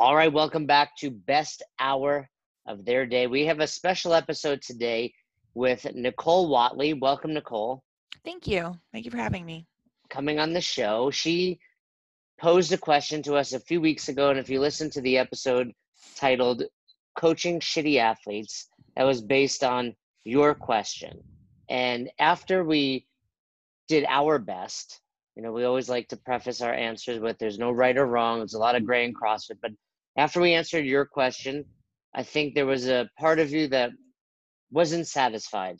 All right, welcome back to Best Hour of Their Day. We have a special episode today with Nicole Watley. Welcome, Nicole. Thank you. Thank you for having me. Coming on the show, she posed a question to us a few weeks ago, and if you listen to the episode titled Coaching Shitty Athletes, that was based on your question. And after we did our best, you know, we always like to preface our answers with there's no right or wrong. There's a lot of gray in CrossFit. But after we answered your question, I think there was a part of you that wasn't satisfied.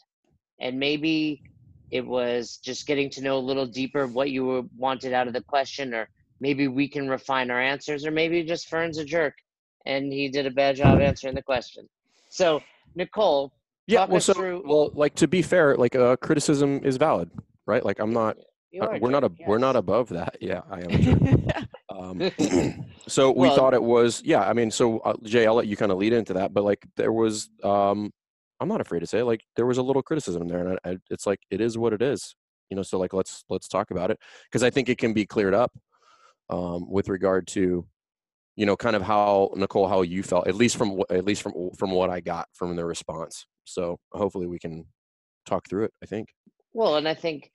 And maybe it was just getting to know a little deeper what you were wanted out of the question, or maybe we can refine our answers, or maybe just Fern's a jerk and he did a bad job answering the question. So, Nicole, yeah, well, so through- well, like to be fair, like uh, criticism is valid, right? Like I'm not uh, we're not a, yes. we're not above that. Yeah, I am. um, so we well, thought it was yeah. I mean, so uh, Jay, I'll let you kind of lead into that, but like there was, um, I'm not afraid to say like there was a little criticism there, and I, I, it's like it is what it is, you know. So like let's let's talk about it because I think it can be cleared up um, with regard to you know kind of how Nicole how you felt at least from at least from from what I got from the response. So hopefully we can talk through it. I think. Well, and I think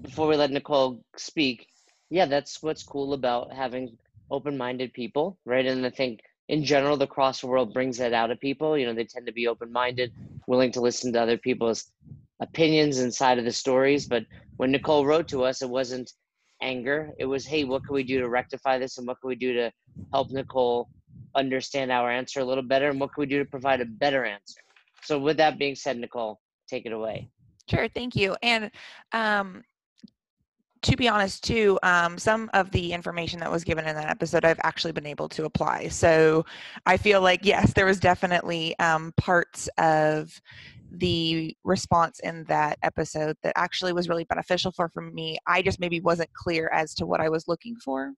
before we let Nicole speak, yeah, that's what's cool about having open-minded people, right? And I think in general, the cross world brings that out of people. You know, they tend to be open-minded, willing to listen to other people's opinions inside of the stories. But when Nicole wrote to us, it wasn't anger. It was, hey, what can we do to rectify this, and what can we do to help Nicole understand our answer a little better, and what can we do to provide a better answer? So, with that being said, Nicole, take it away. Sure, thank you. And um, to be honest, too, um, some of the information that was given in that episode, I've actually been able to apply. So I feel like, yes, there was definitely um, parts of the response in that episode that actually was really beneficial for, for me. I just maybe wasn't clear as to what I was looking for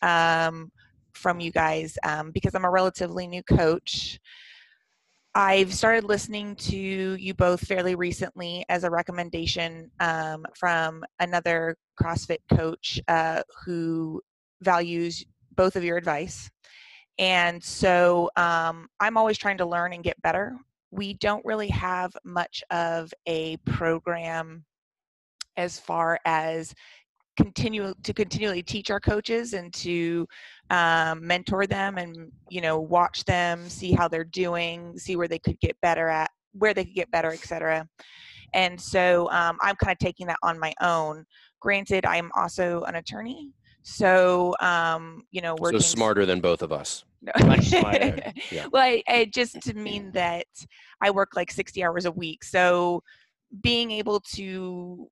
um, from you guys um, because I'm a relatively new coach. I've started listening to you both fairly recently as a recommendation um, from another CrossFit coach uh, who values both of your advice. And so um, I'm always trying to learn and get better. We don't really have much of a program as far as continue to continually teach our coaches and to um, mentor them and you know watch them see how they're doing see where they could get better at where they could get better etc and so um, i'm kind of taking that on my own. Granted i'm also an attorney so um, you know working so smarter than both of us. Much smarter. Yeah. well I, I just to mean that i work like 60 hours a week. So being able to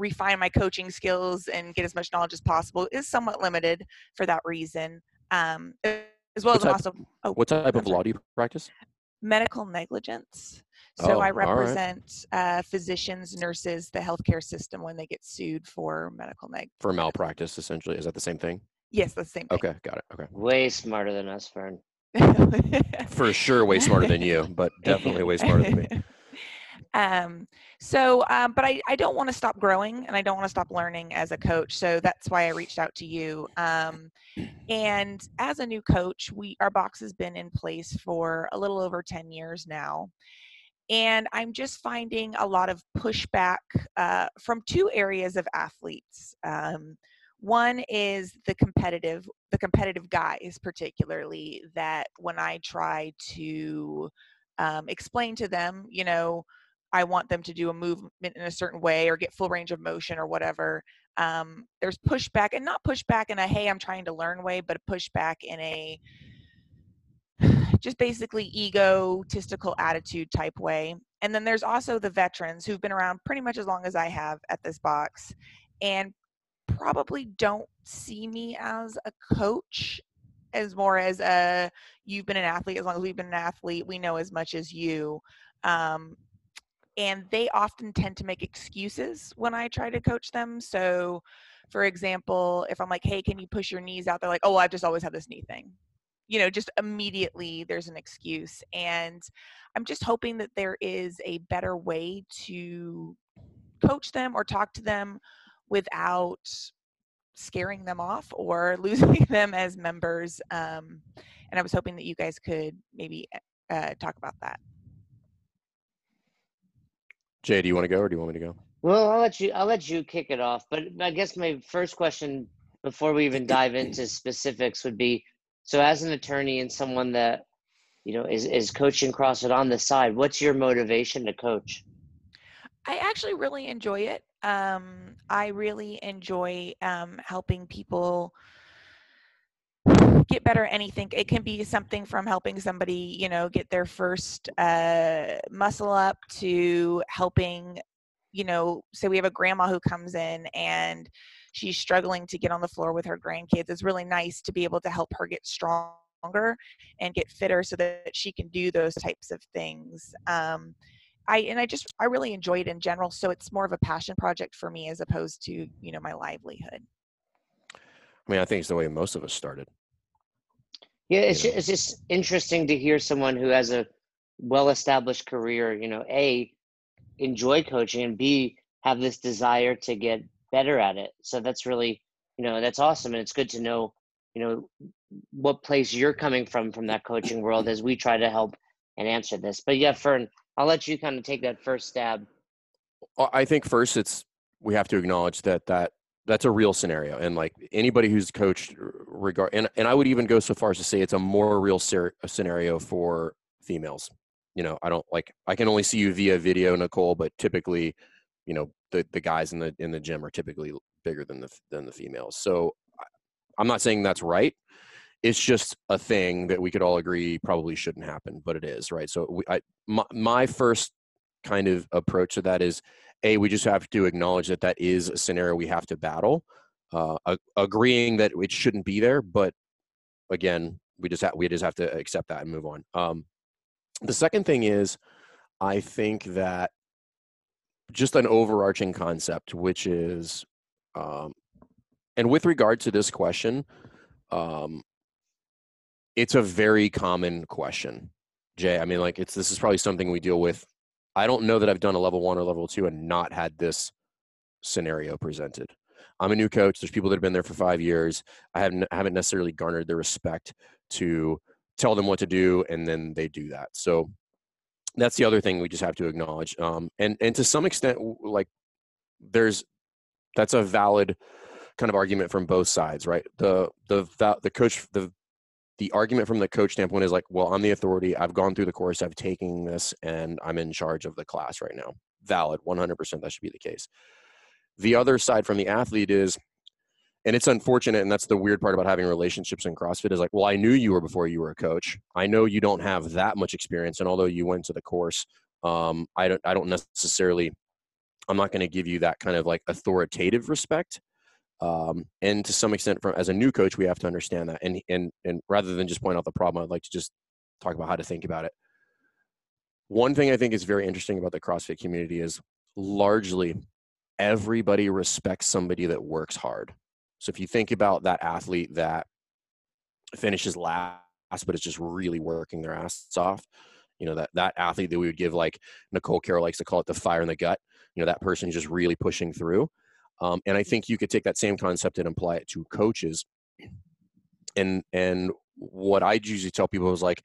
refine my coaching skills and get as much knowledge as possible is somewhat limited for that reason. Um, as well what as type, also, oh, what type of law do you practice? Medical negligence. So oh, I represent right. uh, physicians, nurses, the healthcare system when they get sued for medical neg. For malpractice, essentially. Is that the same thing? Yes, that's the same thing. Okay, got it. Okay. Way smarter than us, Fern. For sure, way smarter than you, but definitely way smarter than me. Um, so, um, but I, I don't want to stop growing and I don't want to stop learning as a coach. So that's why I reached out to you. Um, and as a new coach, we our box has been in place for a little over 10 years now. And I'm just finding a lot of pushback uh, from two areas of athletes. Um, one is the competitive, the competitive guys, particularly that when I try to um, explain to them, you know, I want them to do a movement in a certain way or get full range of motion or whatever. Um, there's pushback and not pushback in a hey I'm trying to learn way, but pushback in a just basically egotistical attitude type way. And then there's also the veterans who've been around pretty much as long as I have at this box and probably don't see me as a coach as more as a you've been an athlete as long as we've been an athlete we know as much as you um, and they often tend to make excuses when I try to coach them. So, for example, if I'm like, hey, can you push your knees out? They're like, oh, I've just always had this knee thing. You know, just immediately there's an excuse. And I'm just hoping that there is a better way to coach them or talk to them without scaring them off or losing them as members. Um, and I was hoping that you guys could maybe uh, talk about that. Jay, do you want to go or do you want me to go? Well, I'll let you. I'll let you kick it off. But I guess my first question, before we even dive into specifics, would be: so, as an attorney and someone that you know is is coaching CrossFit on the side, what's your motivation to coach? I actually really enjoy it. Um, I really enjoy um, helping people get better anything. It can be something from helping somebody, you know, get their first uh, muscle up to helping, you know, say we have a grandma who comes in and she's struggling to get on the floor with her grandkids. It's really nice to be able to help her get stronger and get fitter so that she can do those types of things. Um, I and I just I really enjoy it in general. So it's more of a passion project for me as opposed to you know my livelihood. I mean, I think it's the way most of us started. Yeah, it's just, it's just interesting to hear someone who has a well-established career. You know, a enjoy coaching and b have this desire to get better at it. So that's really you know that's awesome, and it's good to know you know what place you're coming from from that coaching world as we try to help and answer this. But yeah, Fern, I'll let you kind of take that first stab. I think first it's we have to acknowledge that that that's a real scenario and like anybody who's coached regard and, and i would even go so far as to say it's a more real ser- scenario for females you know i don't like i can only see you via video nicole but typically you know the the guys in the in the gym are typically bigger than the than the females so i'm not saying that's right it's just a thing that we could all agree probably shouldn't happen, but it is, right? So we, I, my, my first kind of approach to that is, a, we just have to acknowledge that that is a scenario we have to battle, uh, agreeing that it shouldn't be there, but again, we just have we just have to accept that and move on. Um, the second thing is, I think that just an overarching concept, which is, um, and with regard to this question, um, it's a very common question, Jay. I mean, like it's this is probably something we deal with. I don't know that I've done a level one or level two and not had this scenario presented. I'm a new coach. There's people that have been there for five years. I haven't haven't necessarily garnered the respect to tell them what to do, and then they do that. So that's the other thing we just have to acknowledge. Um, and and to some extent, like there's that's a valid kind of argument from both sides, right? The the the coach the the argument from the coach standpoint is like, well, I'm the authority. I've gone through the course. I've taken this, and I'm in charge of the class right now. Valid, 100%. That should be the case. The other side from the athlete is, and it's unfortunate, and that's the weird part about having relationships in CrossFit is like, well, I knew you were before you were a coach. I know you don't have that much experience, and although you went to the course, um, I don't, I don't necessarily, I'm not going to give you that kind of like authoritative respect um, and to some extent, from as a new coach, we have to understand that. And and and rather than just point out the problem, I'd like to just talk about how to think about it. One thing I think is very interesting about the CrossFit community is largely everybody respects somebody that works hard. So if you think about that athlete that finishes last, but is just really working their ass off, you know that that athlete that we would give like Nicole Carroll likes to call it the fire in the gut. You know that person just really pushing through. Um, and I think you could take that same concept and apply it to coaches. And and what I usually tell people is like,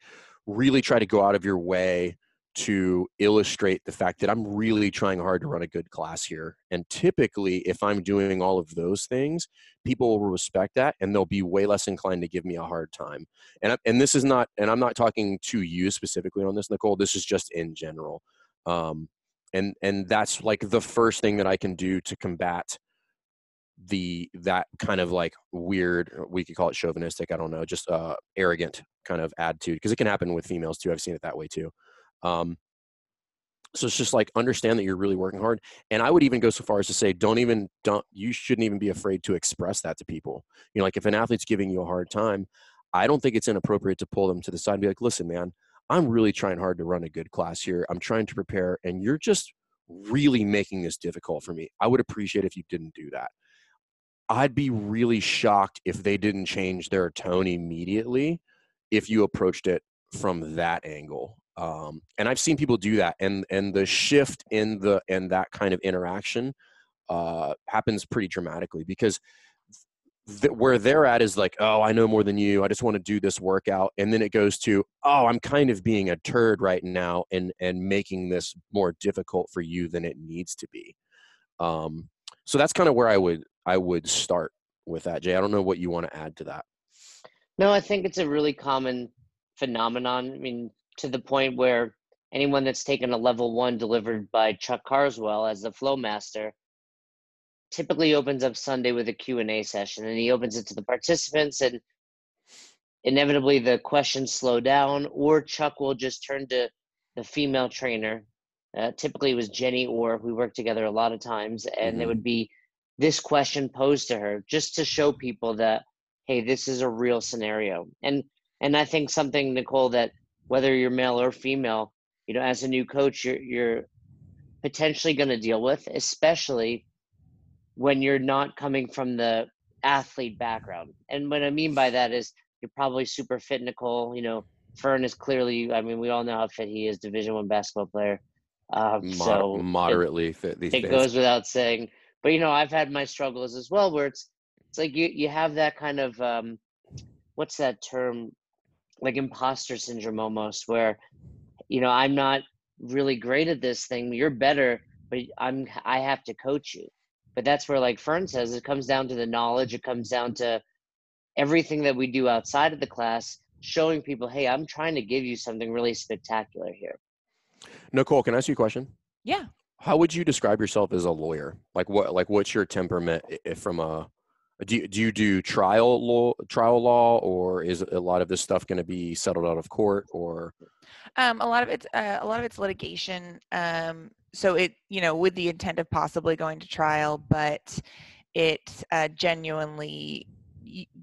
really try to go out of your way to illustrate the fact that I'm really trying hard to run a good class here. And typically, if I'm doing all of those things, people will respect that and they'll be way less inclined to give me a hard time. And, and this is not, and I'm not talking to you specifically on this, Nicole. This is just in general. Um, and and that's like the first thing that I can do to combat the that kind of like weird uh, we could call it chauvinistic i don't know just uh arrogant kind of attitude because it can happen with females too i've seen it that way too. Um so it's just like understand that you're really working hard and i would even go so far as to say don't even don't you shouldn't even be afraid to express that to people. You know like if an athlete's giving you a hard time i don't think it's inappropriate to pull them to the side and be like listen man i'm really trying hard to run a good class here. I'm trying to prepare and you're just really making this difficult for me. I would appreciate if you didn't do that I'd be really shocked if they didn't change their tone immediately if you approached it from that angle. Um, and I've seen people do that, and and the shift in the and that kind of interaction uh, happens pretty dramatically because th- where they're at is like, oh, I know more than you. I just want to do this workout, and then it goes to, oh, I'm kind of being a turd right now, and and making this more difficult for you than it needs to be. Um, so that's kind of where I would I would start with that, Jay. I don't know what you want to add to that. No, I think it's a really common phenomenon. I mean, to the point where anyone that's taken a level one delivered by Chuck Carswell as the flow master typically opens up Sunday with a Q&A session and he opens it to the participants and inevitably the questions slow down or Chuck will just turn to the female trainer. Uh, typically it was Jenny or we worked together a lot of times and mm-hmm. there would be this question posed to her just to show people that hey this is a real scenario and and I think something Nicole that whether you're male or female you know as a new coach you're you're potentially going to deal with especially when you're not coming from the athlete background. And what I mean by that is you're probably super fit, Nicole. You know, Fern is clearly. I mean, we all know how fit he is, Division One basketball player. Um, Mod- so moderately it, fit. These it days. goes without saying. But you know, I've had my struggles as well, where it's it's like you you have that kind of um, what's that term, like imposter syndrome almost, where you know I'm not really great at this thing. You're better, but I'm I have to coach you. But that's where like fern says it comes down to the knowledge it comes down to everything that we do outside of the class showing people hey i'm trying to give you something really spectacular here. Nicole can i ask you a question? Yeah how would you describe yourself as a lawyer? Like what like what's your temperament if from a do you, do you do trial law trial law or is a lot of this stuff going to be settled out of court or? Um, a lot of it's uh, a lot of it's litigation um, so it you know with the intent of possibly going to trial but it uh, genuinely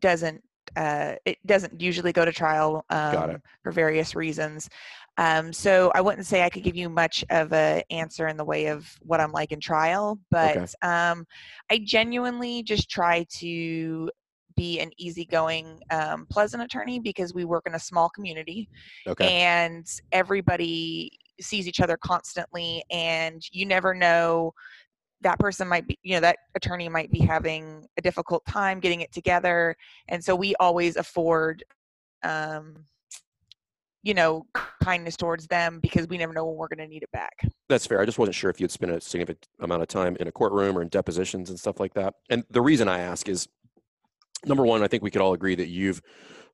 doesn't uh, it doesn't usually go to trial um, for various reasons um, so i wouldn't say i could give you much of an answer in the way of what i'm like in trial but okay. um, i genuinely just try to be an easygoing, um, pleasant attorney because we work in a small community okay. and everybody sees each other constantly and you never know that person might be you know that attorney might be having a difficult time getting it together and so we always afford um you know kindness towards them because we never know when we're going to need it back that's fair i just wasn't sure if you'd spent a significant amount of time in a courtroom or in depositions and stuff like that and the reason i ask is number one i think we could all agree that you've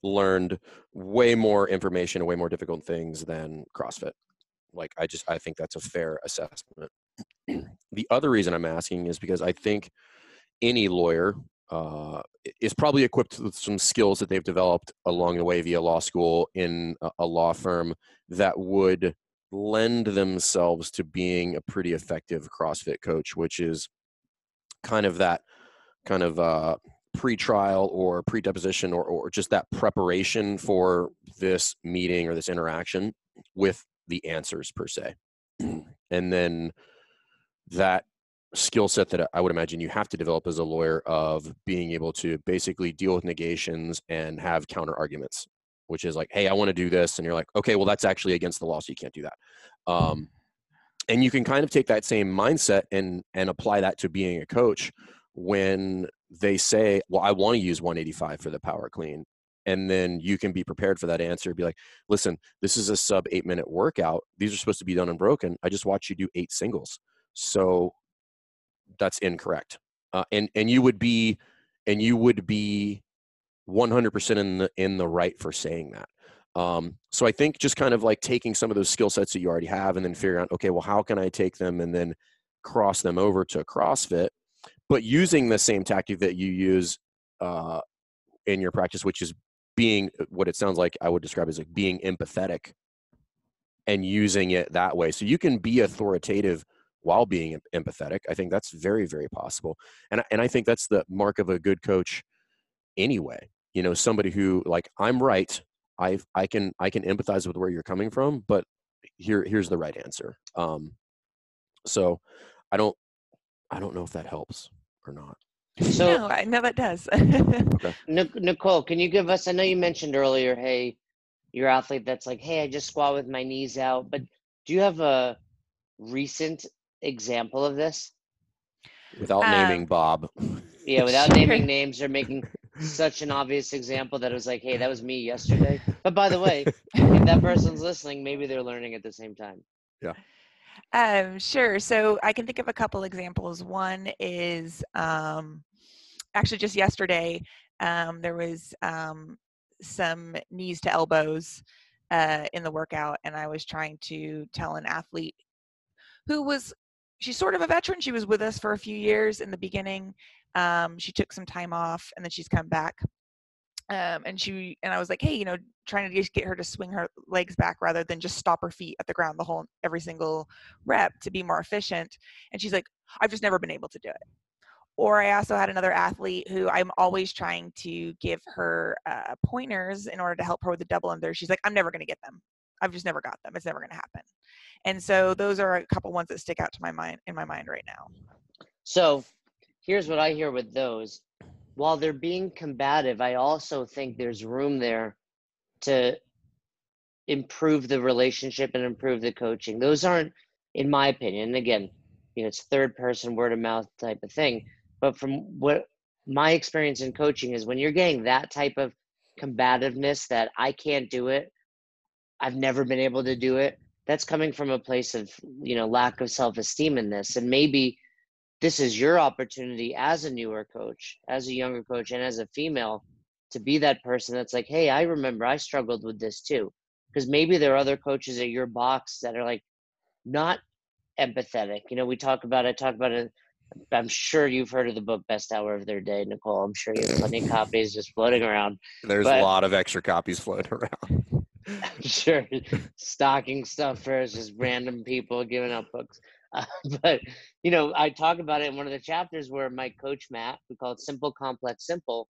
learned way more information and way more difficult things than crossfit like I just I think that's a fair assessment. the other reason I'm asking is because I think any lawyer uh, is probably equipped with some skills that they've developed along the way via law school in a, law firm that would lend themselves to being a pretty effective CrossFit coach, which is kind of that kind of uh, pre-trial or pre-deposition or, or just that preparation for this meeting or this interaction with the answers per se. and then that skill set that I would imagine you have to develop as a lawyer of being able to basically deal with negations and have counter arguments, which is like, hey, I want to do this. And you're like, okay, well, that's actually against the law, so you can't do that. Um, and you can kind of take that same mindset and and apply that to being a coach when they say, well, I want to use 185 for the power clean and then you can be prepared for that answer be like listen this is a sub eight minute workout these are supposed to be done unbroken i just watched you do eight singles so that's incorrect uh, and and you would be and you would be 100% in the in the right for saying that um, so i think just kind of like taking some of those skill sets that you already have and then figuring out okay well how can i take them and then cross them over to crossfit but using the same tactic that you use uh, in your practice which is being uh, what it sounds like I would describe as like being empathetic and using it that way. So you can be authoritative while being empathetic. I think that's very, very possible. And, and I think that's the mark of a good coach anyway. You know, somebody who like, I'm right. I, I can, I can empathize with where you're coming from, but here, here's the right answer. Um, so I don't, I don't know if that helps or not. So no, I know that does. Nicole, can you give us? I know you mentioned earlier, hey, your athlete that's like, hey, I just squat with my knees out. But do you have a recent example of this? Without um, naming Bob. Yeah, without sure. naming names or making such an obvious example that it was like, hey, that was me yesterday. But by the way, if that person's listening, maybe they're learning at the same time. Yeah. Um, sure. So I can think of a couple examples. One is um, actually just yesterday, um, there was um, some knees to elbows uh, in the workout, and I was trying to tell an athlete who was she's sort of a veteran. She was with us for a few years in the beginning. Um, she took some time off, and then she's come back. Um, and she and I was like, hey, you know, trying to just get her to swing her legs back rather than just stop her feet at the ground the whole every single rep to be more efficient. And she's like, I've just never been able to do it. Or I also had another athlete who I'm always trying to give her uh, pointers in order to help her with the double under. She's like, I'm never going to get them. I've just never got them. It's never going to happen. And so those are a couple ones that stick out to my mind in my mind right now. So here's what I hear with those. While they're being combative, I also think there's room there to improve the relationship and improve the coaching. Those aren't, in my opinion, again, you know, it's third person word of mouth type of thing. But from what my experience in coaching is when you're getting that type of combativeness that I can't do it, I've never been able to do it, that's coming from a place of, you know, lack of self-esteem in this. And maybe this is your opportunity as a newer coach, as a younger coach, and as a female to be that person that's like, hey, I remember I struggled with this too. Because maybe there are other coaches at your box that are like not empathetic. You know, we talk about, I talk about it. I'm sure you've heard of the book Best Hour of Their Day, Nicole. I'm sure you have plenty of copies just floating around. There's but, a lot of extra copies floating around. sure. Stocking stuffers, just random people giving out books. Uh, but, you know, I talk about it in one of the chapters where my coach, Matt, we call it Simple, Complex, Simple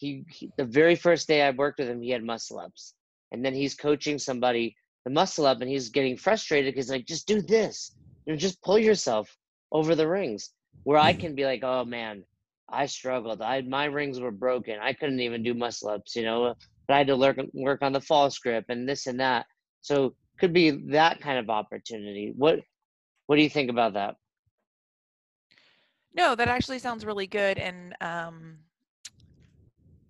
he, he, the very first day I worked with him, he had muscle ups, and then he's coaching somebody the muscle up, and he's getting frustrated because like just do this, you know, just pull yourself over the rings. Where I can be like, oh man, I struggled. I my rings were broken. I couldn't even do muscle ups, you know. But I had to work work on the false grip and this and that. So could be that kind of opportunity. What what do you think about that? No, that actually sounds really good, and um,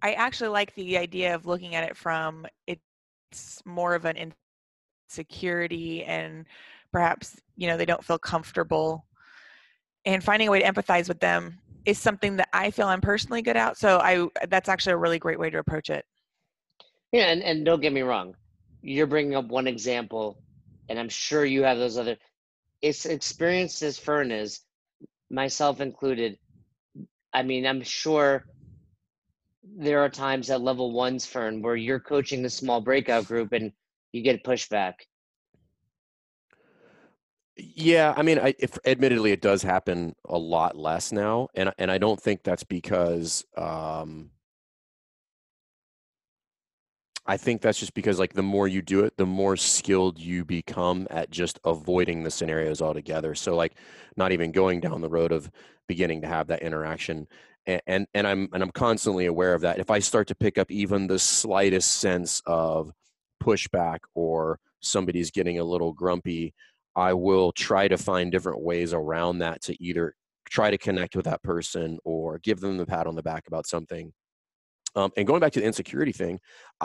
I actually like the idea of looking at it from it's more of an insecurity and perhaps you know they don't feel comfortable and finding a way to empathize with them is something that I feel I'm personally good at. So I that's actually a really great way to approach it. Yeah, and, and don't get me wrong. You're bringing up one example, and I'm sure you have those other. It's experiences Fern is, myself included. I mean, I'm sure there are times at level ones, Fern, where you're coaching the small breakout group and you get pushback. Yeah, I mean, I, if admittedly it does happen a lot less now, and and I don't think that's because um, I think that's just because like the more you do it, the more skilled you become at just avoiding the scenarios altogether. So like not even going down the road of beginning to have that interaction and, and and I'm and I'm constantly aware of that. If I start to pick up even the slightest sense of pushback or somebody's getting a little grumpy, I will try to find different ways around that to either try to connect with that person or give them the pat on the back about something. Um, and going back to the insecurity thing,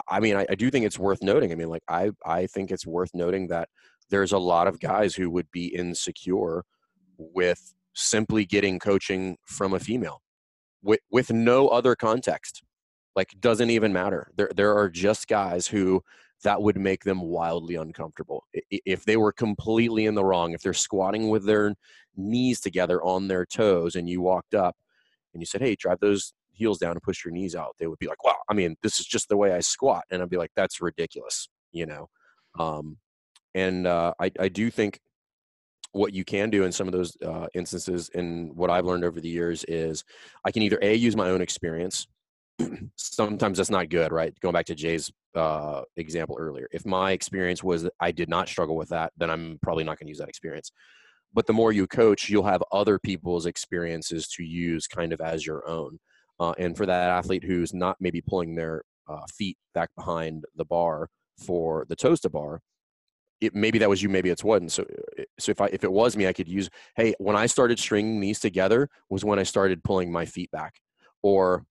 I mean, I, I do think it's worth noting. I mean, like I I think it's worth noting that there's a lot of guys who would be insecure with simply getting coaching from a female with with no other context like doesn't even matter there there are just guys who that would make them wildly uncomfortable if they were completely in the wrong if they're squatting with their knees together on their toes and you walked up and you said hey drive those heels down and push your knees out they would be like wow i mean this is just the way i squat and i'd be like that's ridiculous you know? Um, and uh, I, I do think what you can do in some of those uh, instances and what i've learned over the years is i can either a use my own experience sometimes that's not good right? Going back to jay's uh, example earlier if my experience was that i did not struggle with that then i'm probably not going to use that experience. But the more you coach you'll have other people's experiences to use kind of as your own uh, and for that athlete who's not maybe pulling their uh, feet back behind the bar for the toes to bar it, maybe that was you, maybe it's wasn't. So, uh, so if I if it was me, I could use, hey, when I started stringing these together was when I started pulling my feet back, or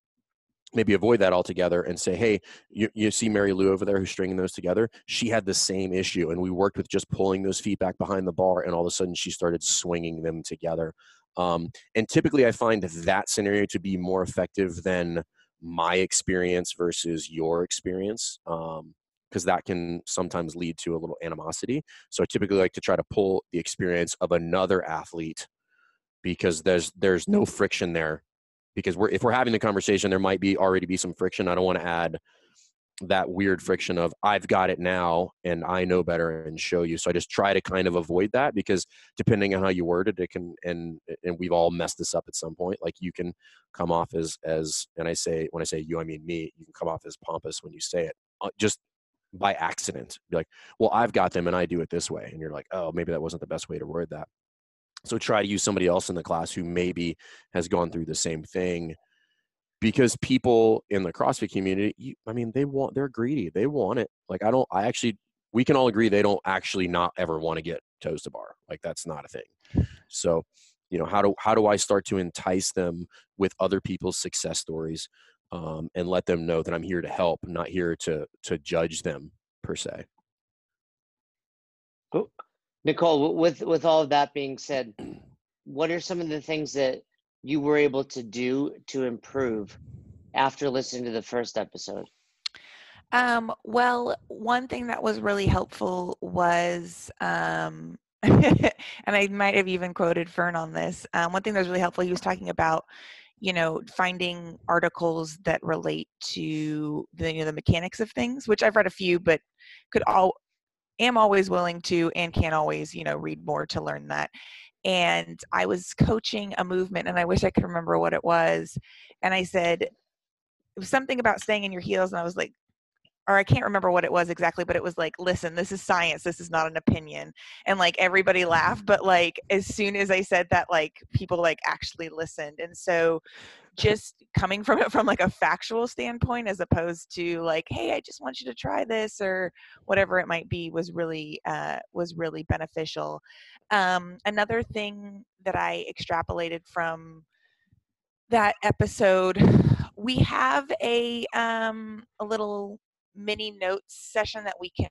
maybe avoid that altogether and say, hey, you, you see Mary Lou over there who's stringing those together? She had the same issue. And we worked with just pulling those feet back behind the bar. And all of a sudden she started swinging them together. Um, and typically I find that scenario to be more effective than my experience versus your experience. Um, because that can sometimes lead to a little animosity. So I typically like to try to pull the experience of another athlete because there's there's no friction there because we're if we're having the conversation there might be already be some friction i don't want to add that weird friction of i've got it now and i know better and show you. So i just try to kind of avoid that because depending on how you word it it can and and we've all messed this up at some point like you can come off as as and i say when i say you i mean me you can come off as pompous when you say it uh, just by accident be like well i've got them and i do it this way and you're like oh maybe that wasn't the best way to word that. So try to use somebody else in the class who maybe has gone through the same thing because people in the CrossFit community, you, I mean, they want, they're greedy. They want it. Like, I don't, I actually, we can all agree they don't actually not ever want to get toes to bar. Like, that's not a thing. So, you know, how do, how do I start to entice them with other people's success stories um, and let them know that I'm here to help, not here to, to judge them per se. Nicole, with with all of that being said, what are some of the things that you were able to do to improve after listening to the first episode? Um, well, one thing that was really helpful was, um, and I might have even quoted Fern on this. Um, one thing that was really helpful, he was talking about, you know, finding articles that relate to the, you know, the mechanics of things, which I've read a few, but could all am always willing to and can always you know read more to learn that and i was coaching a movement and i wish i could remember what it was and i said it was something about staying in your heels and i was like or I can't remember what it was exactly, but it was like, listen, this is science. This is not an opinion. And like everybody laughed, but like as soon as I said that, like people like actually listened. And so just coming from it from like a factual standpoint as opposed to like hey i just want you to try this or whatever it might be was really uh, was really beneficial um, another thing that i extrapolated from that episode we have a um, a little mini notes session that we can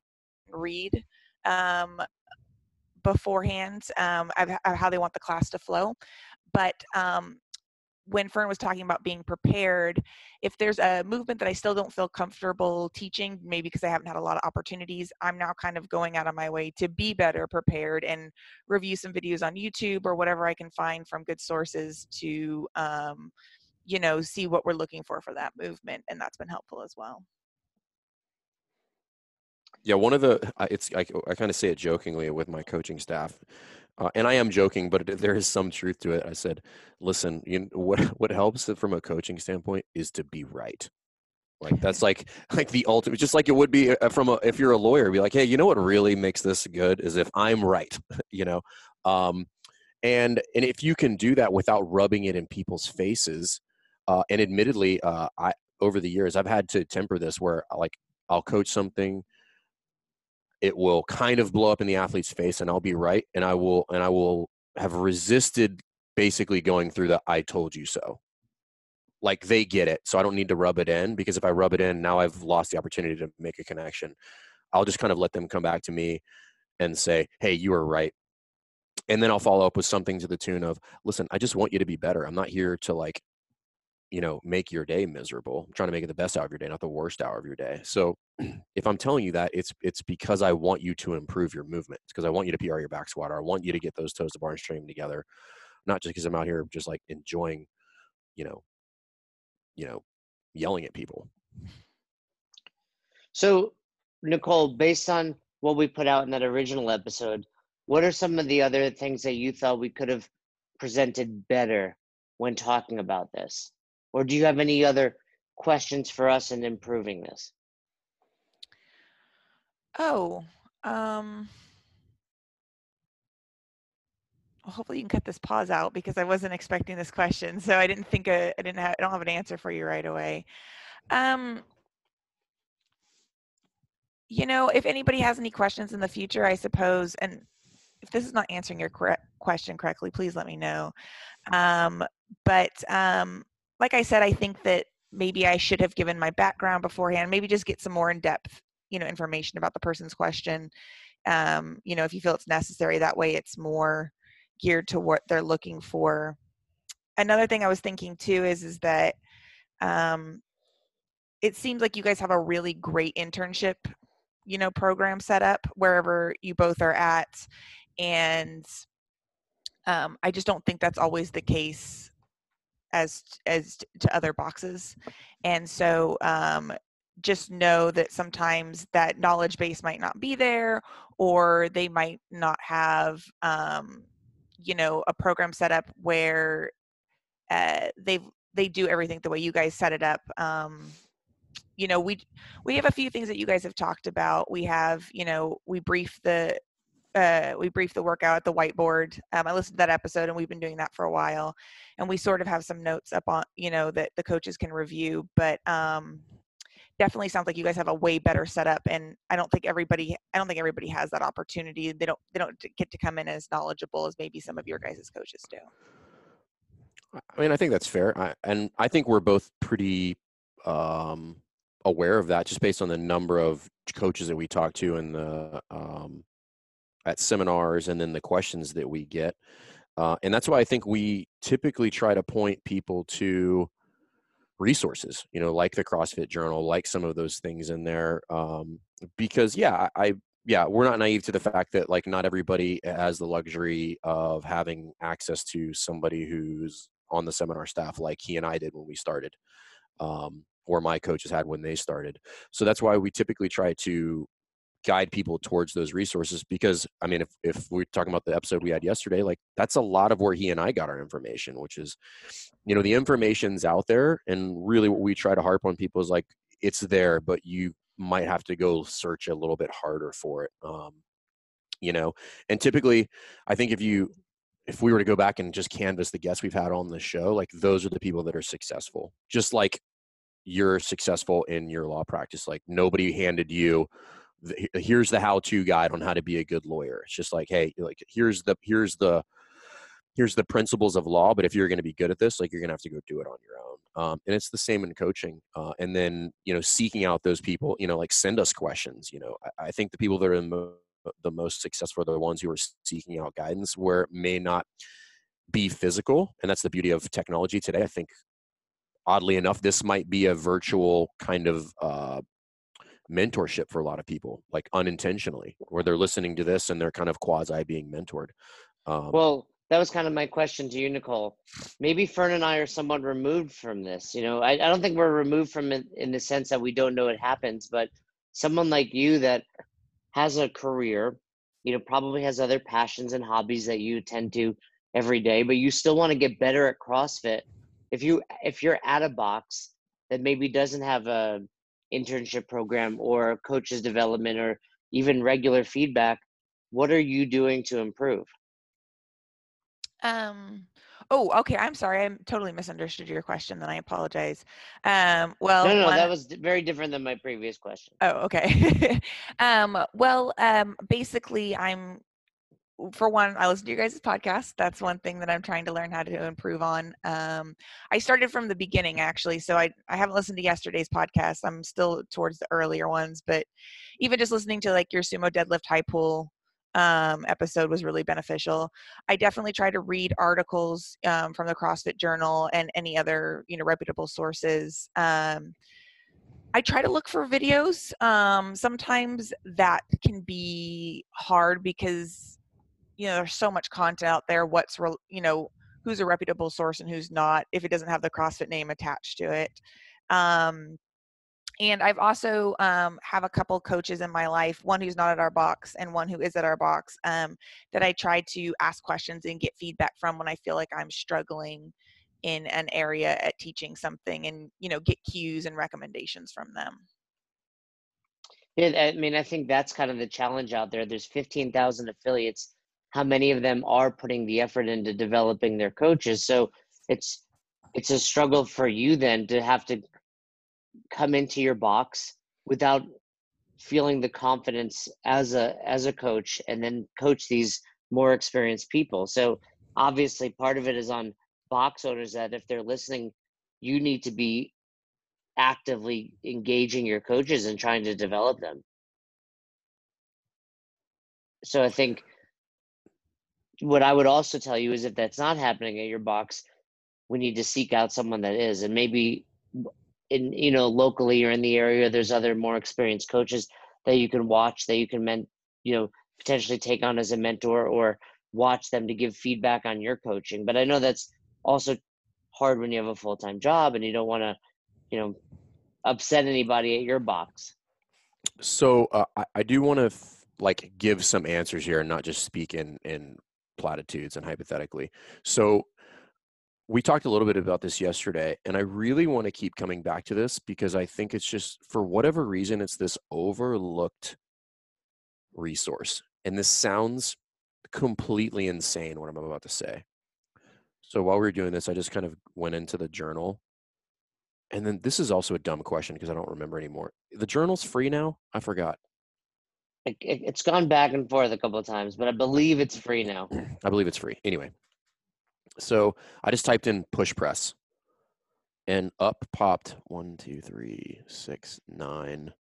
read um, beforehand um, of, of, how they want the class to flow but um, when Fern was talking about being prepared, if there's a movement that I still don't feel comfortable teaching, maybe because I haven't had a lot of opportunities, I'm now kind of going out of my way to be better prepared and review some videos on YouTube or whatever I can find from good sources to, um, you know, see what we're looking for for that movement. And that's been helpful as well. Yeah, one of the it's I, I kind of say it jokingly with my coaching staff uh, and I am joking, but it, there is some truth to it. I said, "Listen, you know, what what helps from a coaching standpoint is to be right. Like that's like like the ultimate, just like it would be uh, from a, if you're a lawyer, be like, hey, you know what really makes this good is if I'm right, you know, um, and and if you can do that without rubbing it in people's faces, uh, and admittedly, uh, I over the years I've had to temper this where like I'll coach something it will kind of blow up in the athlete's face and I'll be right and I will and I will have resisted basically going through the I told you so. Like they get it. So I don't need to rub it in because if I rub it in, now I've lost the opportunity to make a connection. I'll just kind of let them come back to me and say, "Hey, you were right." And then I'll follow up with something to the tune of, "Listen, I just want you to be better. I'm not here to like you know make your day miserable i'm trying to make it the best hour of your day not the worst hour of your day. So if i'm telling you that it's it's because i want you to improve your movement. Because i want you to pr your back squat or i want you to get those toes to bar and string together. Not just because i'm out here just like enjoying you know you know yelling at people. So nicole based on what we put out in that original episode what are some of the other things that you thought we could have presented better when talking about this or do you have any other questions for us in improving this? Oh, um, well, hopefully you can cut this pause out because I wasn't expecting this question, so I didn't think a, I didn't have, I don't have an answer for you right away. Um, you know, if anybody has any questions in the future, I suppose, and if this is not answering your correct question correctly, please let me know. Um, but um, like I said, I think that maybe I should have given my background beforehand. Maybe just get some more in depth, you know, information about the person's question. Um, you know, if you feel it's necessary, that way it's more geared to what they're looking for. Another thing I was thinking too is is that um, it seems like you guys have a really great internship, you know, program set up wherever you both are at, and um, I just don't think that's always the case as as to other boxes and so um, just know that sometimes that knowledge base might not be there or they might not have um, you know a program set up where uh, they they do everything the way you guys set it up um, you know we we have a few things that you guys have talked about. We have you know we brief the uh, we brief the workout at the whiteboard. Um, I listened to that episode, and we've been doing that for a while. And we sort of have some notes up on, you know, that the coaches can review. But um, definitely sounds like you guys have a way better setup. And I don't think everybody, I don't think everybody has that opportunity. They don't, they don't get to come in as knowledgeable as maybe some of your guys' coaches do. I mean, I think that's fair, I, and I think we're both pretty um, aware of that, just based on the number of coaches that we talk to and the um, at seminars and then the questions that we get. Uh, and that's why I think we typically try to point people to resources, you know, like the CrossFit Journal, like some of those things in there. Um, because, yeah, I, yeah, we're not naive to the fact that like not everybody has the luxury of having access to somebody who's on the seminar staff like he and I did when we started. Um, or my coaches had when they started. So that's why we typically try to guide people towards those resources because i mean if, if we're talking about the episode we had yesterday like that's a lot of where he and i got our information which is you know the information's out there and really what we try to harp on people is like it's there but you might have to go search a little bit harder for it um, you know? And typically i think if you if we were to go back and just canvas the guests we've had on the show like those are the people that are successful just like you're successful in your law practice like nobody handed you here's the how-to guide on how to be a good lawyer. It's just like hey like here's the here's the here's the principles of law but if you're going to be good at this like you're going to have to go do it on your own. Um, and it's the same in coaching uh, and then you know seeking out those people you know like send us questions you know. I, I think the people that are the, mo- the most successful are the ones who are seeking out guidance where it may not be physical and that's the beauty of technology today. I think oddly enough this might be a virtual kind of uh, mentorship for a lot of people, like unintentionally, where they're listening to this and they're kind of quasi being mentored. Um, well, that was kind of my question to you, Nicole. Maybe Fern and I are somewhat removed from this. You know, I, I don't think we're removed from it in the sense that we don't know it happens, but someone like you that has a career, you know, probably has other passions and hobbies that you tend to every day, but you still want to get better at CrossFit. If you if you're at a box that maybe doesn't have a internship program or coaches development or even regular feedback what are you doing to improve? Um oh okay i'm sorry i totally misunderstood your question then i apologize. Um well no no, one, that was very different than my previous question. Oh okay. Um well um basically i'm for one, I listen to your guys' podcast. That's one thing that I'm trying to learn how to improve on. Um, I started from the beginning actually, so I I haven't listened to yesterday's podcast. I'm still towards the earlier ones, but even just listening to like your sumo deadlift high pull um, episode was really beneficial. I definitely try to read articles um, from the CrossFit Journal and any other you know reputable sources. Um, I try to look for videos. Um, sometimes that can be hard because you know there's so much content out there what's re- you know who's a reputable source and who's not if it doesn't have the crossfit name attached to it um, and i've also um, have a couple coaches in my life one who's not at our box and one who is at our box um, that i try to ask questions and get feedback from when i feel like i'm struggling in an area at teaching something and you know get cues and recommendations from them yeah, I mean, I think that's kind of the challenge out there. There's 15,000 affiliates how many of them are putting the effort into developing their coaches so it's it's a struggle for you then to have to come into your box without feeling the confidence as a as a coach and then coach these more experienced people so obviously part of it is on box owners that if they're listening you need to be actively engaging your coaches and trying to develop them. So I think what I would also tell you is if that's not happening at your box, we need to seek out someone that is, and maybe in you know locally or in the area, there's other more experienced coaches that you can watch that you can men, you know, potentially take on as a mentor or watch them to give feedback on your coaching. But I know that's also hard when you have a full time job and you don't want to, you know, upset anybody at your box. So uh, I, I do want to th- like give some answers here and not just speak in in platitudes and hypothetically. So we talked a little bit about this yesterday and i really want to keep coming back to this because i think it's just for whatever reason it's this overlooked resource and this sounds completely insane what i'm about to say. So while we were doing this i just kind of went into the journal. And then this is also a dumb question because i don't remember anymore. The journal's free now? I forgot it, it's gone back and forth a couple of times but i believe it's free now i believe it's free anyway so I just typed in push press and up popped 1, 2, 3, 6, 9,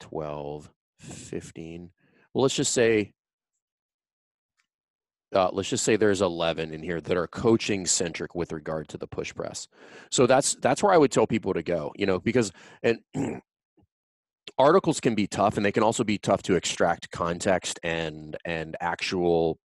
12, 15. Well, let's just say, uh, let's just say there's 11 in here that are coaching centric with regard to the push press. So that's, that's where I would tell people to go, you know, because, and articles can be tough and they can also be tough to extract context and, and actual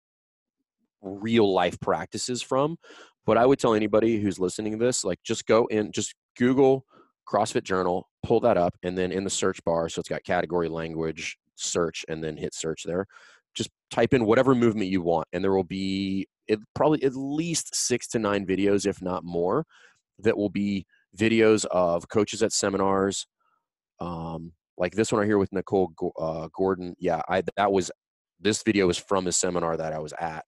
real life practices from. But I would tell anybody who's listening to this, like just go in, just Google CrossFit Journal, pull that up, and then in the search bar, so it's got category, language, search, and then hit search there. Just type in whatever movement you want, and there will be it, probably at least six to nine videos, if not more, that will be videos of coaches at seminars. Um, like this one right here with Nicole uh, Gordon. Yeah, I that was this video was from a seminar that I was at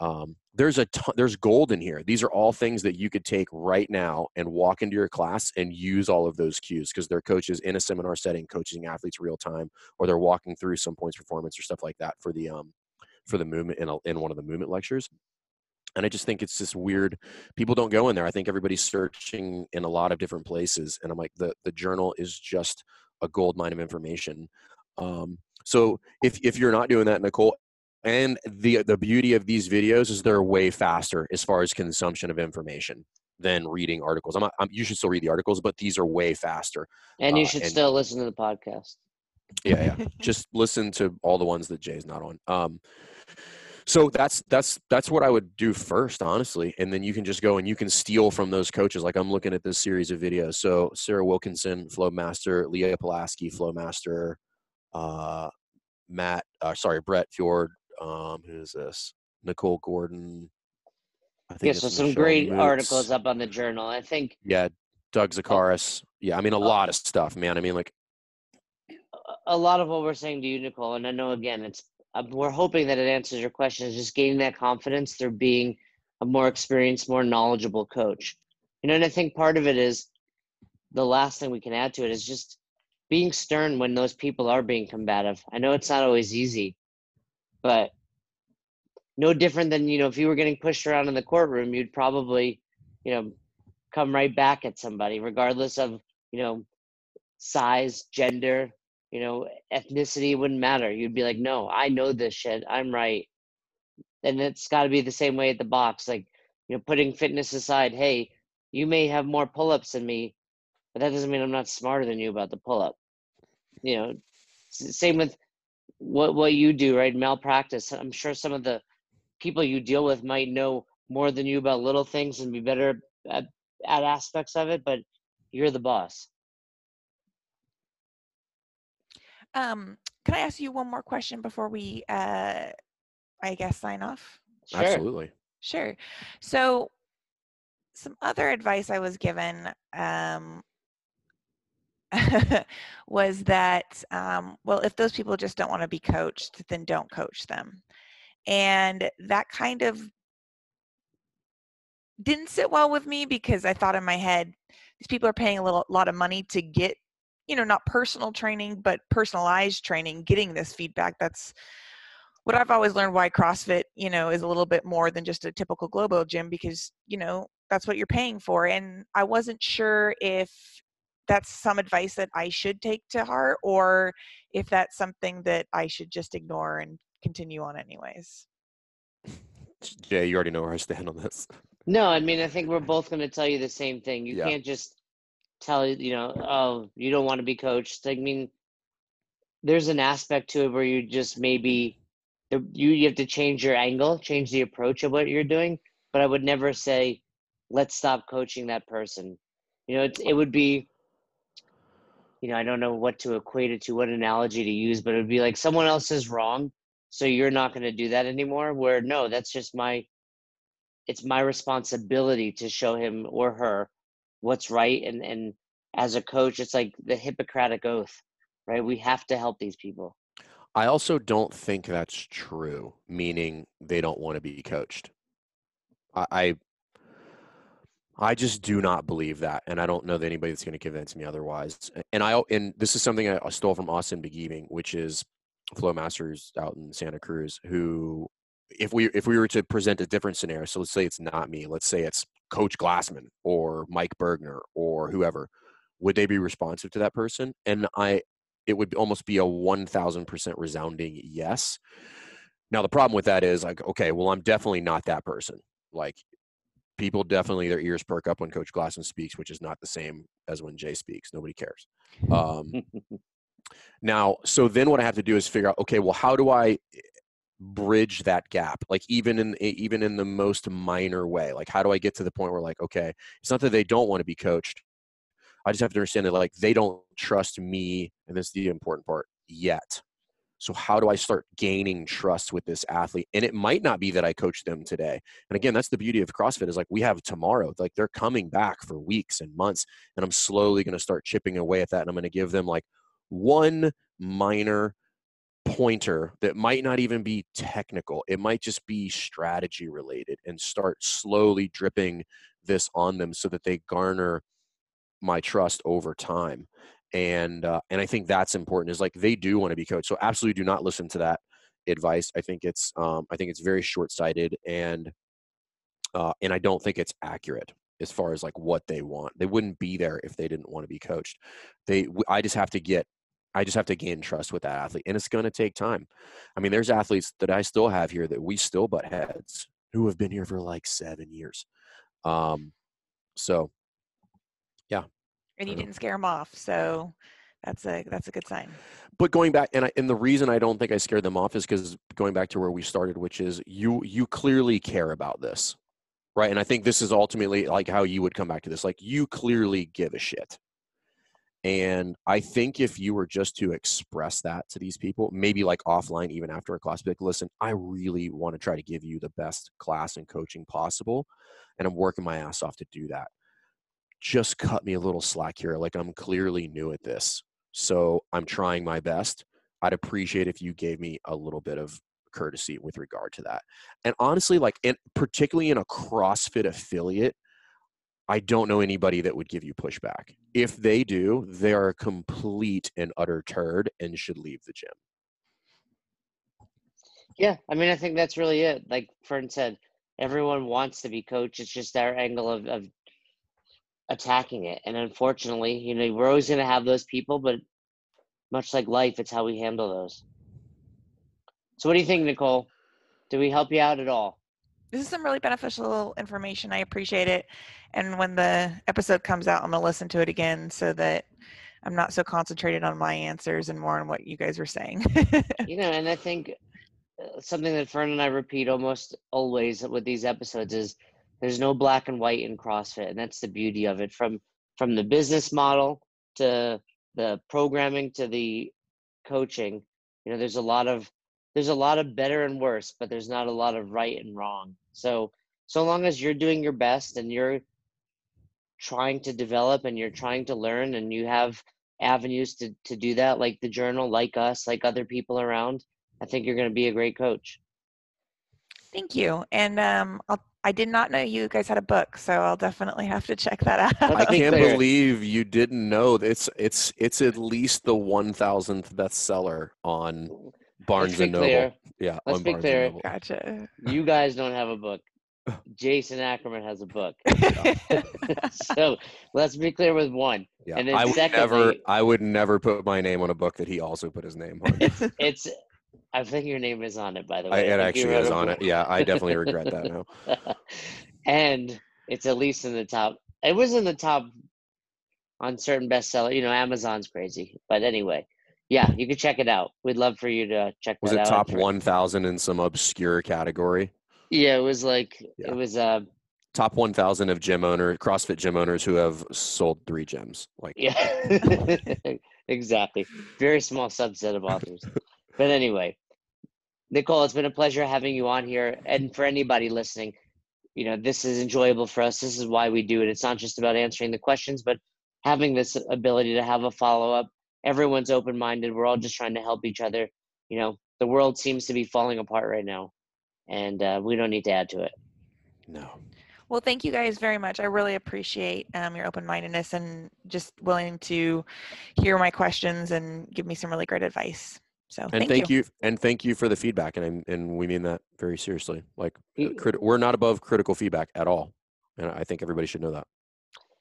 um, there's a ton, there's gold in here. These are all things that you could take right now and walk into your class and use all of those cues because they're coaches in a seminar setting, coaching athletes real time, or they're walking through some points performance or stuff like that for the um for the movement in a, in one of the movement lectures. And I just think it's just weird. People don't go in there. I think everybody's searching in a lot of different places, and I'm like the the journal is just a gold mine of information. Um, so if if you're not doing that, Nicole, and the the beauty of these videos is they're way faster as far as consumption of information than reading articles. I'm, not, I'm you should still read the articles, but these are way faster. And you uh, should uh, and, still listen to the podcast. Yeah, yeah. Just listen to all the ones that Jay's not on. Um, so that's that's that's what I would do first, honestly, and then you can just go and you can steal from those coaches. Like I'm looking at this series of videos. So Sarah Wilkinson, Flow Master, Leah Pulaski, Flow Master, uh, Matt, uh, sorry, Brett Fjord, um, who's this? Nicole Gordon. I think yeah, so some Michelle great articles up on the journal. I think. Yeah, Doug oh. Zakaris. Yeah, I mean a uh, lot of stuff, man. I mean, like a lot of what we're saying to you, Nicole, and I know again, it's uh, we're hoping that it answers your question. Is just gaining that confidence through being a more experienced, more knowledgeable coach. You know, and I think part of it is the last thing we can add to it is just being stern when those people are being combative. I know it's not always easy, but no different than you know if you were getting pushed around in the courtroom you'd probably you know come right back at somebody regardless of you know size gender you know ethnicity wouldn't matter you'd be like no i know this shit i'm right and it's got to be the same way at the box like you know putting fitness aside hey you may have more pull-ups than me but that doesn't mean i'm not smarter than you about the pull-up you know same with what what you do, right? Malpractice. I'm sure some of the people you deal with might know more than you about little things and be better at, at aspects of it, but you're the boss. Um, can I ask you one more question before we, uh, I guess, sign off? Sure. Absolutely. Sure. So, some other advice I was given um, was that um, well if those people just don't want to be coached then don't coach them and that kind of didn't sit well with me because i thought in my head these people are paying a little lot of money to get you know not personal training but personalized training getting this feedback that's what i've always learned why crossfit you know is a little bit more than just a typical globo gym because you know that's what you're paying for and i wasn't sure if that's some advice that I should take to heart or if that's something that I should just ignore and continue on anyways. Jay, you already know where I stand on this. No, I mean, I think we're both going to tell you the same thing. You Yeah. can't just tell you you know, oh, you don't want to be coached. I mean, there's an aspect to it where you just maybe you you have to change your angle, change the approach of what you're doing. But I would never say, let's stop coaching that person. You know, it it would be, you know, I don't know what to equate it to, what analogy to use, but it would be like someone else is wrong, so you're not going to do that anymore. Where no, that's just my it's my responsibility to show him or her what's right and and as a coach it's like the hippocratic oath right we have to help these people I also don't think that's true, meaning they don't want to be coached. I, I I just do not believe that, and I don't know that anybody that's going to convince me otherwise. And I and this is something I stole from Austin Begeeving, which is Flow Masters out in Santa Cruz, who if we if we were to present a different scenario, so let's say it's not me, let's say it's Coach Glassman or Mike Burgener or whoever, would they be responsive to that person? And I it would almost be a 1000% resounding yes. Now, the problem with that is like, okay, well, I'm definitely not that person. Like, people definitely, their ears perk up when Coach Glassman speaks, which is not the same as when Jay speaks. Nobody cares. Um, now, so then what I have to do is figure out, okay, well, how do I bridge that gap like even in even in the most minor way like how do i get to the point where like okay it's not that they don't want to be coached I just have to understand that like they don't trust me, and this is the important part yet. So how do I start gaining trust with this athlete? And it might not be that I coach them today. And again, that's the beauty of CrossFit is like we have tomorrow. Like they're coming back for weeks and months, and I'm slowly going to start chipping away at that, and I'm going to give them like one minor pointer that might not even be technical. It might just be strategy related, and start slowly dripping this on them so that they garner my trust over time and uh, and i think that's important is like they do want to be coached so absolutely do not listen to that advice i think it's um, i think it's very short-sighted and uh, and i don't think it's accurate as far as like what they want they wouldn't be there if they didn't want to be coached they i just have to get i just have to gain trust with that athlete and it's going to take time i mean there's athletes that i still have here that we still butt heads who have been here for like seven years um so yeah. And you didn't scare them off, so that's a that's a good sign. But going back, and I, and the reason I don't think I scared them off is because going back to where we started, which is you you clearly care about this, right? And I think this is ultimately like how you would come back to this, like you clearly give a shit. And I think if you were just to express that to these people, maybe like offline, even after a class, be like, listen, I really want to try to give you the best class and coaching possible. And I'm working my ass off to do that just cut me a little slack here. Like I'm clearly new at this. So I'm trying my best. I'd appreciate if you gave me a little bit of courtesy with regard to that. And honestly, like, and particularly in a CrossFit affiliate, I don't know anybody that would give you pushback. If they do, they are a complete and utter turd and should leave the gym. Yeah, I mean, I think that's really it. Like Fern said, everyone wants to be coached. It's just our angle of, of attacking it. And unfortunately, you know, we're always going to have those people, but much like life, it's how we handle those. So, what do you think, Nicole? Do we help you out at all? This is some really beneficial information. I appreciate it. And when the episode comes out, I'm going to listen to it again so that I'm not so concentrated on my answers and more on what you guys were saying. you know, and I think uh, something that Fern and I repeat almost always with these episodes is there's no black and white in CrossFit, and that's the beauty of it. From from the business model to the programming to the coaching, you know, there's a lot of there's a lot of better and worse, but there's not a lot of right and wrong. So so long as you're doing your best and you're trying to develop and you're trying to learn and you have avenues to, to do that like the journal like us like other people around i think you're going to be a great coach thank you and um, i'll I did not know you guys had a book, so I'll definitely have to check that out. I can't believe you didn't know. It's it's it's at least the one thousandth bestseller on Barnes and Noble. Clear. Yeah, Let's on be Barnes clear. Gotcha. You guys don't have a book. Jason Ackerman has a book. so let's be clear with one. Yeah, and then I would secondly, never, I would never put my name on a book that he also put his name on. It's, it's I think your name is on it, by the way. I, it actually is on it. Yeah, I definitely regret that now. and it's at least in the top. It was in the top on certain bestseller. You know, Amazon's crazy, but anyway, yeah, you can check it out. We'd love for you to check. Out. Was it top one thousand in some obscure category? Yeah, it was like yeah. it was uh top 1000 of gym owner CrossFit gym owners who have sold 3 gyms like Yeah. exactly. Very small subset of authors. but anyway, Nicole, it's been a pleasure having you on here and for anybody listening, you know, this is enjoyable for us. This is why we do it. It's not just about answering the questions, but having this ability to have a follow up. Everyone's open minded. We're all just trying to help each other. You know, the world seems to be falling apart right now and uh, we don't need to add to it. No. Well, thank you guys very much. I really appreciate um, your open mindedness and just willing to hear my questions and give me some really great advice. So and thank, thank you. you. and thank you for the feedback, and and we mean that very seriously. Like uh, crit- we're not above critical feedback at all, and I think everybody should know that.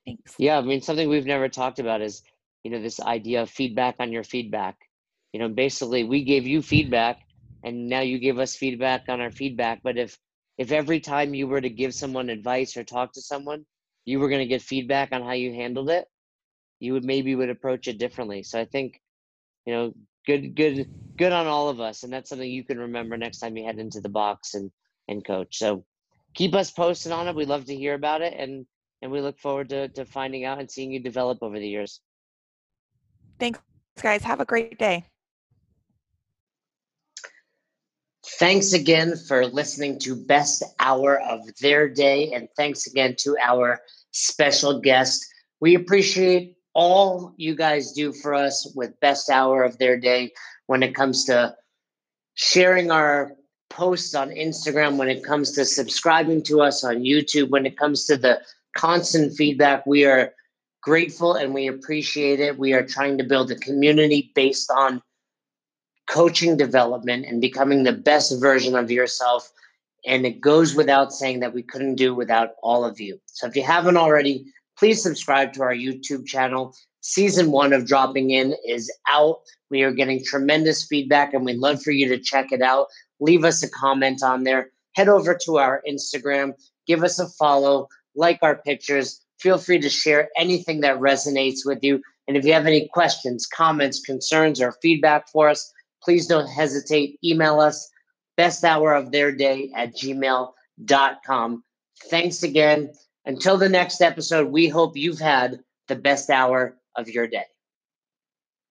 Thanks. Yeah, I mean something we've never talked about is you know this idea of feedback on your feedback. You know, basically we gave you feedback and now you give us feedback on our feedback. But if if every time you were to give someone advice or talk to someone you were going to get feedback on how you handled it you would maybe would approach it differently. So i think you know good good good on all of us and that's something you can remember next time you head into the box and and coach. So keep us posted on it. We love to hear about it and and we look forward to to finding out and seeing you develop over the years thanks guys have a great day Thanks again for listening to Best Hour of Their Day. And thanks again to our special guest. We appreciate all you guys do for us with Best Hour of Their Day when it comes to sharing our posts on Instagram, when it comes to subscribing to us on YouTube, when it comes to the constant feedback. We are grateful and we appreciate it. We are trying to build a community based on coaching development and becoming the best version of yourself. And it goes without saying that we couldn't do without all of you. So if you haven't already, please subscribe to our YouTube channel. Season one of Dropping In is out. We are getting tremendous feedback and we'd love for you to check it out. Leave us a comment on there. Head over to our Instagram, give us a follow, like our pictures. Feel free to share anything that resonates with you. And if you have any questions, comments, concerns, or feedback for us, please don't hesitate. Email us best hour of their day at gmail.com. Thanks again. Until the next episode, we hope you've had the best hour of your day.